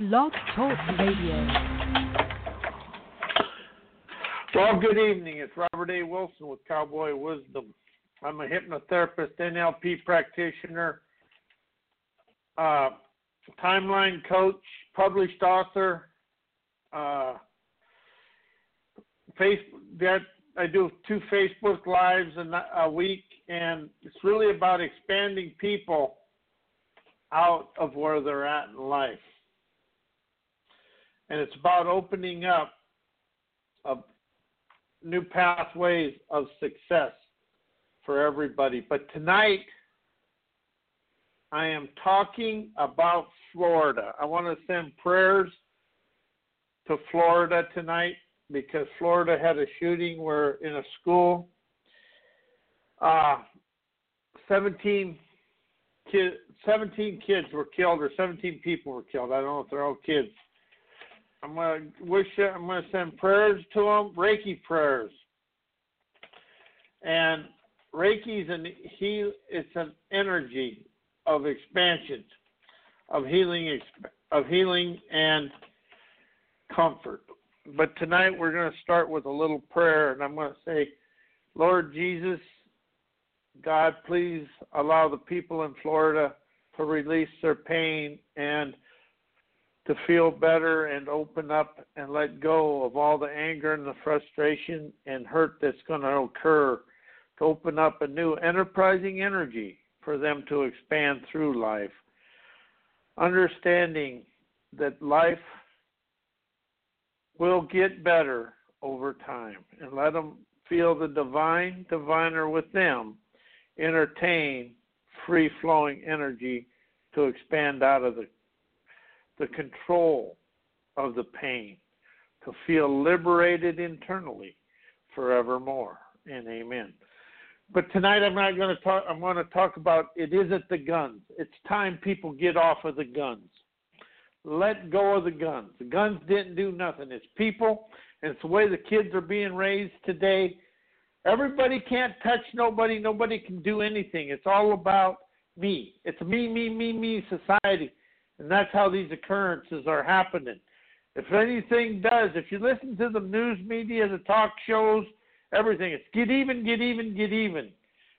Blog Talk Radio. Well, good evening. It's Robert A. Wilson with Cowboy Wisdom. I'm a hypnotherapist, NLP practitioner, uh, timeline coach, published author. Uh, face, that I do two Facebook lives a, a week, and it's really about expanding people out of where they're at in life. And it's about opening up new pathways of success for everybody. But tonight, I am talking about Florida. I want to send prayers to Florida tonight because Florida had a shooting where in a school, uh, 17 kids, 17 kids were killed, or 17 people were killed. I don't know if they're all kids. I'm gonna wish. I'm gonna send prayers to them, Reiki prayers, and Reiki's an he. It's an energy of expansion, of healing, of healing and comfort. But tonight we're going to start with a little prayer, and I'm going to say, Lord Jesus, God, please allow the people in Florida to release their pain and to feel better and open up and let go of all the anger and the frustration and hurt that's going to occur to open up a new enterprising energy for them to expand through life. Understanding that life will get better over time and let them feel the divine diviner with them entertain free flowing energy to expand out of the the control of the pain to feel liberated internally forevermore and amen but tonight i'm not going to talk i'm going to talk about it isn't the guns it's time people get off of the guns let go of the guns. The guns didn't do nothing. It's people, and it's the way the kids are being raised today. Everybody can't touch nobody. Nobody can do anything. It's all about me. It's me, me, me, me society. And that's how these occurrences are happening. If anything does, if you listen to the news media, the talk shows, everything, it's get even, get even, get even.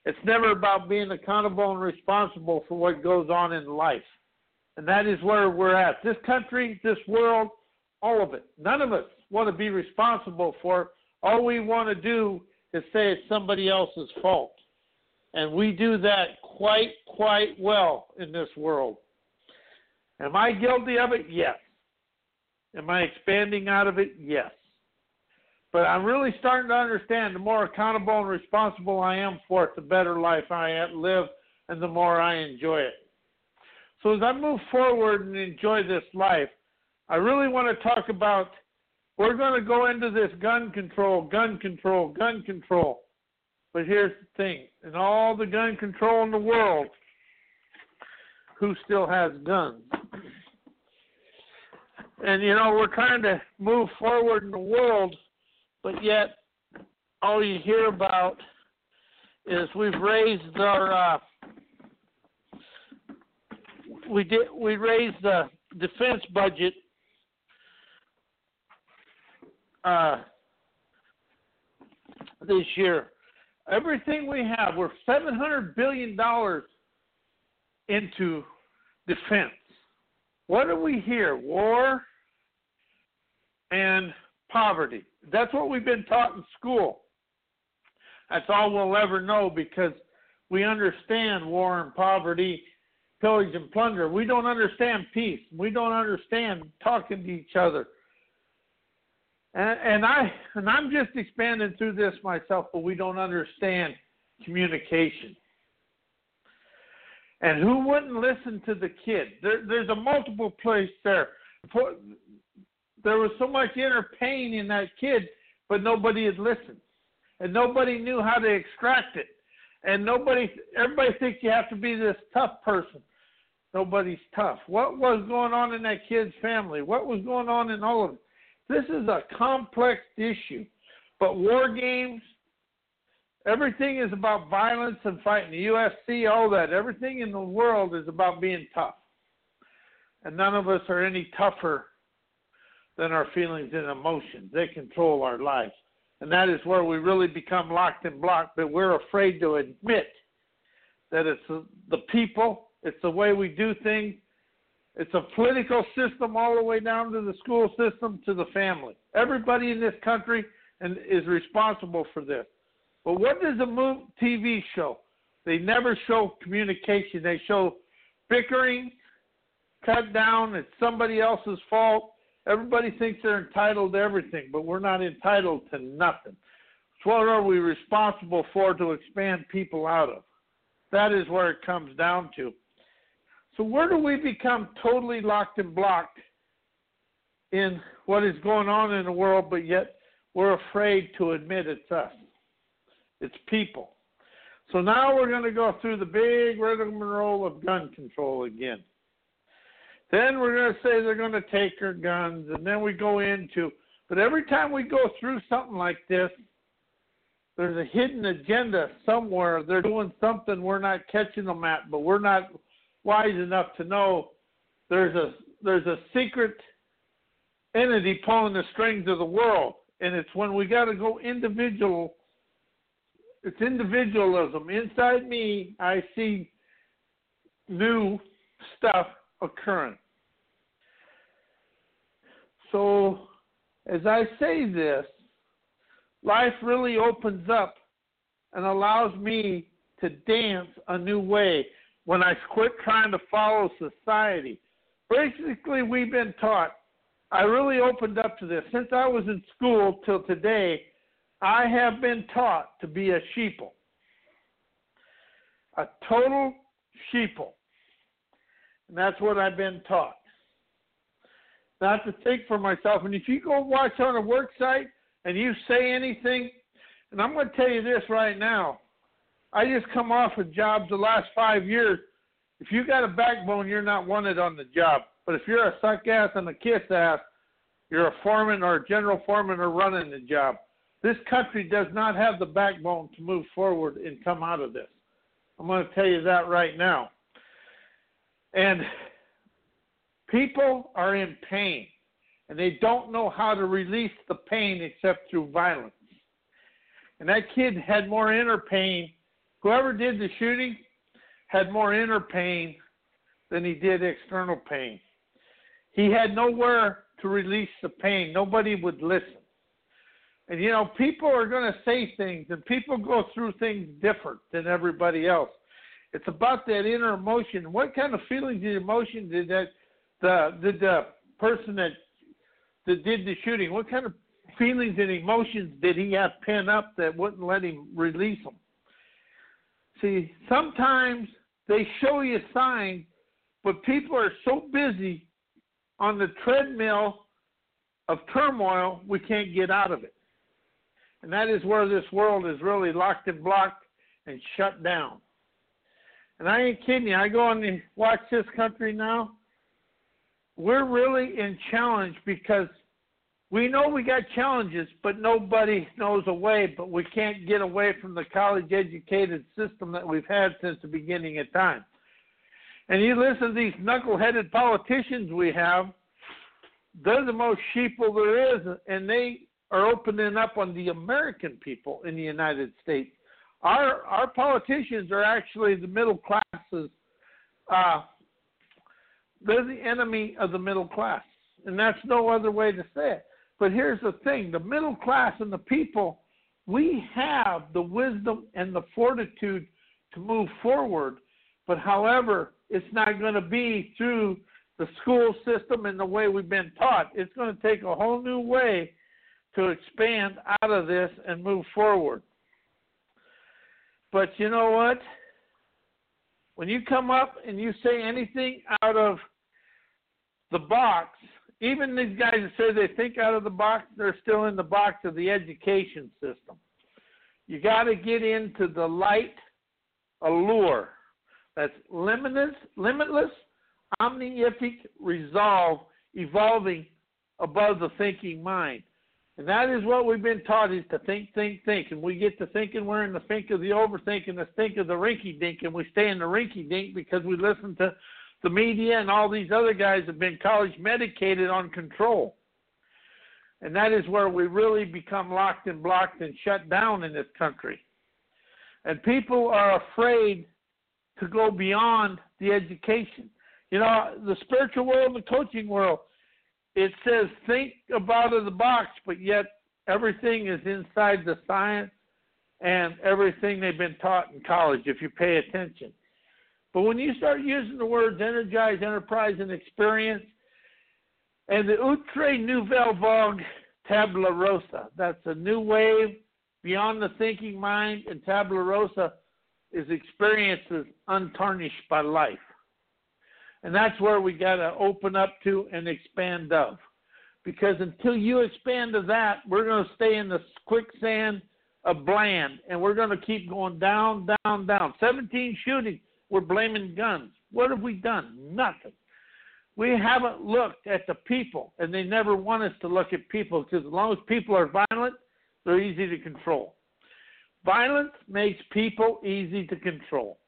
It's never about being accountable and responsible for what goes on in life. And that is where we're at. This country, this world, all of it. None of us want to be responsible for. All we want to do is say it's somebody else's fault. And we do that quite, quite well in this world. Am I guilty of it? Yes. Am I expanding out of it? Yes. But I'm really starting to understand the more accountable and responsible I am for it, the better life I live and the more I enjoy it. So as I move forward and enjoy this life, I really want to talk about we're going to go into this gun control, gun control, gun control. But here's the thing in all the gun control in the world, who still has guns? And you know, we're trying to move forward in the world, but yet all you hear about is we've raised our uh, we did we raised the defense budget uh, this year. Everything we have, we're seven hundred billion dollars into defense. What do we hear? War and poverty. That's what we've been taught in school. That's all we'll ever know because we understand war and poverty pillage and plunder. We don't understand peace. We don't understand talking to each other. And, and I and I'm just expanding through this myself, but we don't understand communication. And who wouldn't listen to the kid? There, there's a multiple place there. There was so much inner pain in that kid, but nobody had listened, and nobody knew how to extract it. And nobody, everybody thinks you have to be this tough person nobody's tough. What was going on in that kid's family? What was going on in all of it? This is a complex issue. But war games, everything is about violence and fighting. The UFC, all that, everything in the world is about being tough. and none of us are any tougher than our feelings and emotions. They control our lives. And that is where we really become locked and blocked, but we're afraid to admit that it's the people, it's the way we do things, it's a political system all the way down to the school system to the family. Everybody in this country is responsible for this. But what does a movie, TV show? They never show communication. They show bickering, cut down. It's somebody else's fault. Everybody thinks they're entitled to everything, but we're not entitled to nothing. So what are we responsible for to expand people out of? That is where it comes down to. So where do we become totally locked and blocked in what is going on in the world, but yet we're afraid to admit it's us? It's people. So now we're going to go through the big rigmarole of gun control again. Then we're going to say they're going to take our guns, and then we go into. But every time we go through something like this, there's a hidden agenda somewhere. They're doing something we're not catching them at, but we're not wise enough to know there's a there's a secret entity pulling the strings of the world, and it's when we got to go individual. It's individualism. Inside me, I see new stuff occurring. So, as I say this, life really opens up and allows me to dance a new way when I quit trying to follow society. Basically, we've been taught, I really opened up to this. Since I was in school till today, I have been taught to be a sheeple, a total sheeple. And that's what I've been taught. Not to think for myself. And if you go watch on a work site and you say anything, and I'm going to tell you this right now, I just come off of jobs the last five years. If you got a backbone, you're not wanted on the job. But if you're a suck ass and a kiss ass, you're a foreman or a general foreman or running the job. This country does not have the backbone to move forward and come out of this. I'm going to tell you that right now. And people are in pain and they don't know how to release the pain except through violence. And that kid had more inner pain Whoever did the shooting had more inner pain than he did external pain. He had nowhere to release the pain. Nobody would listen. And you know, people are going to say things, and people go through things different than everybody else. It's about that inner emotion. What kind of feelings and emotion did that the did the person that that did the shooting? What kind of feelings and emotions did he have pent up that wouldn't let him release them? See, sometimes they show you signs, but people are so busy on the treadmill of turmoil, we can't get out of it. And that is where this world is really locked and blocked and shut down. And I ain't kidding you. I go and watch this country now. We're really in challenge because we know we got challenges, but nobody knows a way. But we can't get away from the college educated system that we've had since the beginning of time. And you listen to these knuckle-headed politicians we have; they're the most sheeple there is, and they are opening up on the American people in the United States. Our our politicians are actually the middle classes. Uh, they're the enemy of the middle class, and that's no other way to say it. But here's the thing the middle class and the people, we have the wisdom and the fortitude to move forward. But however, it's not going to be through the school system and the way we've been taught. It's going to take a whole new way to expand out of this and move forward. But you know what? When you come up and you say anything out of the box, even these guys that say they think out of the box, they're still in the box of the education system. You got to get into the light allure. That's limitless, limitless, omniific resolve, evolving above the thinking mind. And that is what we've been taught is to think, think, think. And we get to thinking we're in the think of the overthinking, the think of the rinky dink, and we stay in the rinky dink because we listen to the media and all these other guys have been college medicated on control. And that is where we really become locked and blocked and shut down in this country. And people are afraid to go beyond the education. You know, the spiritual world and the coaching world, it says think about of the box, but yet everything is inside the science and everything they've been taught in college if you pay attention. But when you start using the words energize, enterprise, and experience, and the Outre Nouvelle Vogue Tabula Rosa, that's a new wave beyond the thinking mind, and Tabula Rosa is experiences untarnished by life. And that's where we got to open up to and expand of. Because until you expand to that, we're going to stay in the quicksand of bland and we're going to keep going down, down, down. 17 shootings we're blaming guns. What have we done? Nothing. We haven't looked at the people, and they never want us to look at people because as long as people are violent, they're easy to control. Violence makes people easy to control.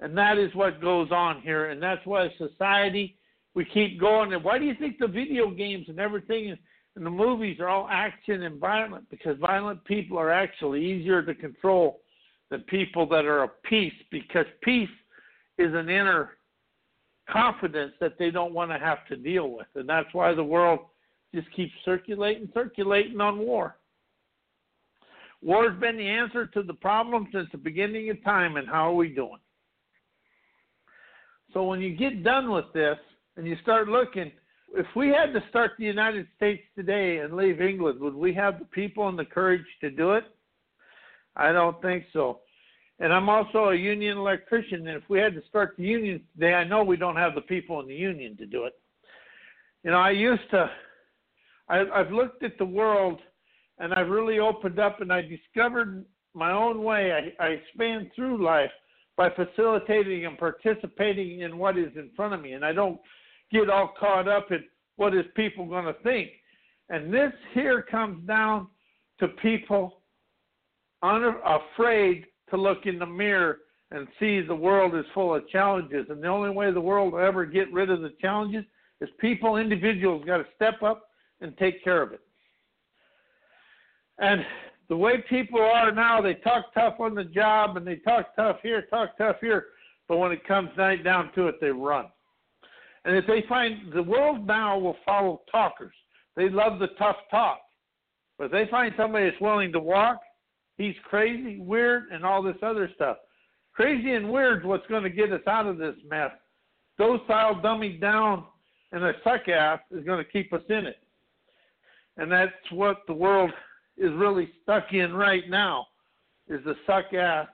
And that is what goes on here. And that's why society, we keep going. And why do you think the video games and everything and the movies are all action and violent? Because violent people are actually easier to control than people that are of peace because peace is an inner confidence that they don't want to have to deal with. And that's why the world just keeps circulating, circulating on war. War's been the answer to the problem since the beginning of time, and how are we doing? So when you get done with this and you start looking, if we had to start the United States today and leave England, would we have the people and the courage to do it? I don't think so. And I'm also a union electrician, and if we had to start the union today, I know we don't have the people in the union to do it. You know, I used to, I, I've looked at the world, and I've really opened up, and I discovered my own way. I, I expand through life by facilitating and participating in what is in front of me, and I don't get all caught up in what is people going to think. And this here comes down to people unafraid to look in the mirror and see the world is full of challenges. And the only way the world will ever get rid of the challenges is people, individuals, got to step up and take care of it. And the way people are now, they talk tough on the job and they talk tough here, talk tough here, but when it comes right down to it, they run. And if they find the world now will follow talkers, they love the tough talk. But if they find somebody that's willing to walk he's crazy, weird, and all this other stuff. Crazy and weird is what's going to get us out of this mess. Docile, dummy down, and a suck ass is going to keep us in it. And that's what the world is really stuck in right now, is the suck ass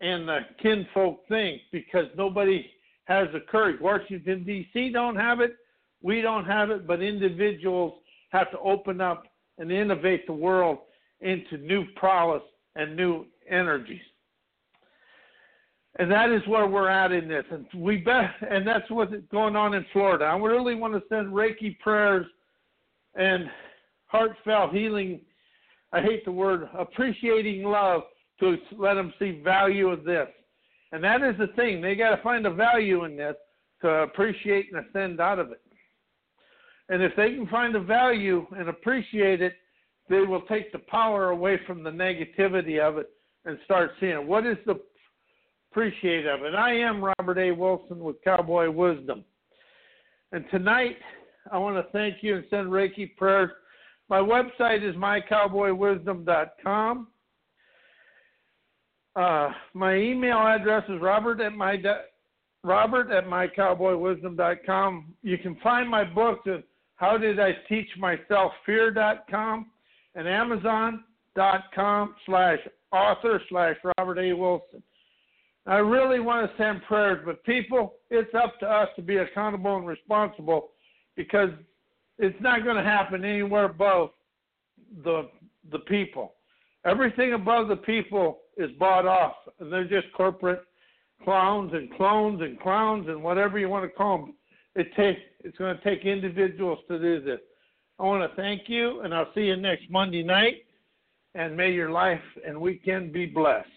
and the kinfolk thing because nobody has the courage. Washington D.C. don't have it, we don't have it, but individuals have to open up and innovate the world into new prowess and new energies. And that is where we're at in this. And we bet and that's what's going on in Florida. I really want to send Reiki prayers and heartfelt healing I hate the word appreciating love to let them see value of this. And that is the thing. They got to find a value in this to appreciate and ascend out of it. And if they can find a value and appreciate it, they will take the power away from the negativity of it and start seeing what is the appreciate of it. I am Robert A. Wilson with Cowboy Wisdom. And tonight, I want to thank you and send Reiki prayers. My website is mycowboywisdom.com. Uh, my email address is robert at my robert at mycowboywisdom.com. You can find my books at how did I teach myself fear.com and amazon.com slash author slash Robert A. Wilson. I really want to send prayers, but people, it's up to us to be accountable and responsible because it's not going to happen anywhere above the the people. Everything above the people is bought off, and they're just corporate clowns and clones and clowns and whatever you want to call them. It takes it's going to take individuals to do this. I want to thank you, and I'll see you next Monday night. And may your life and weekend be blessed.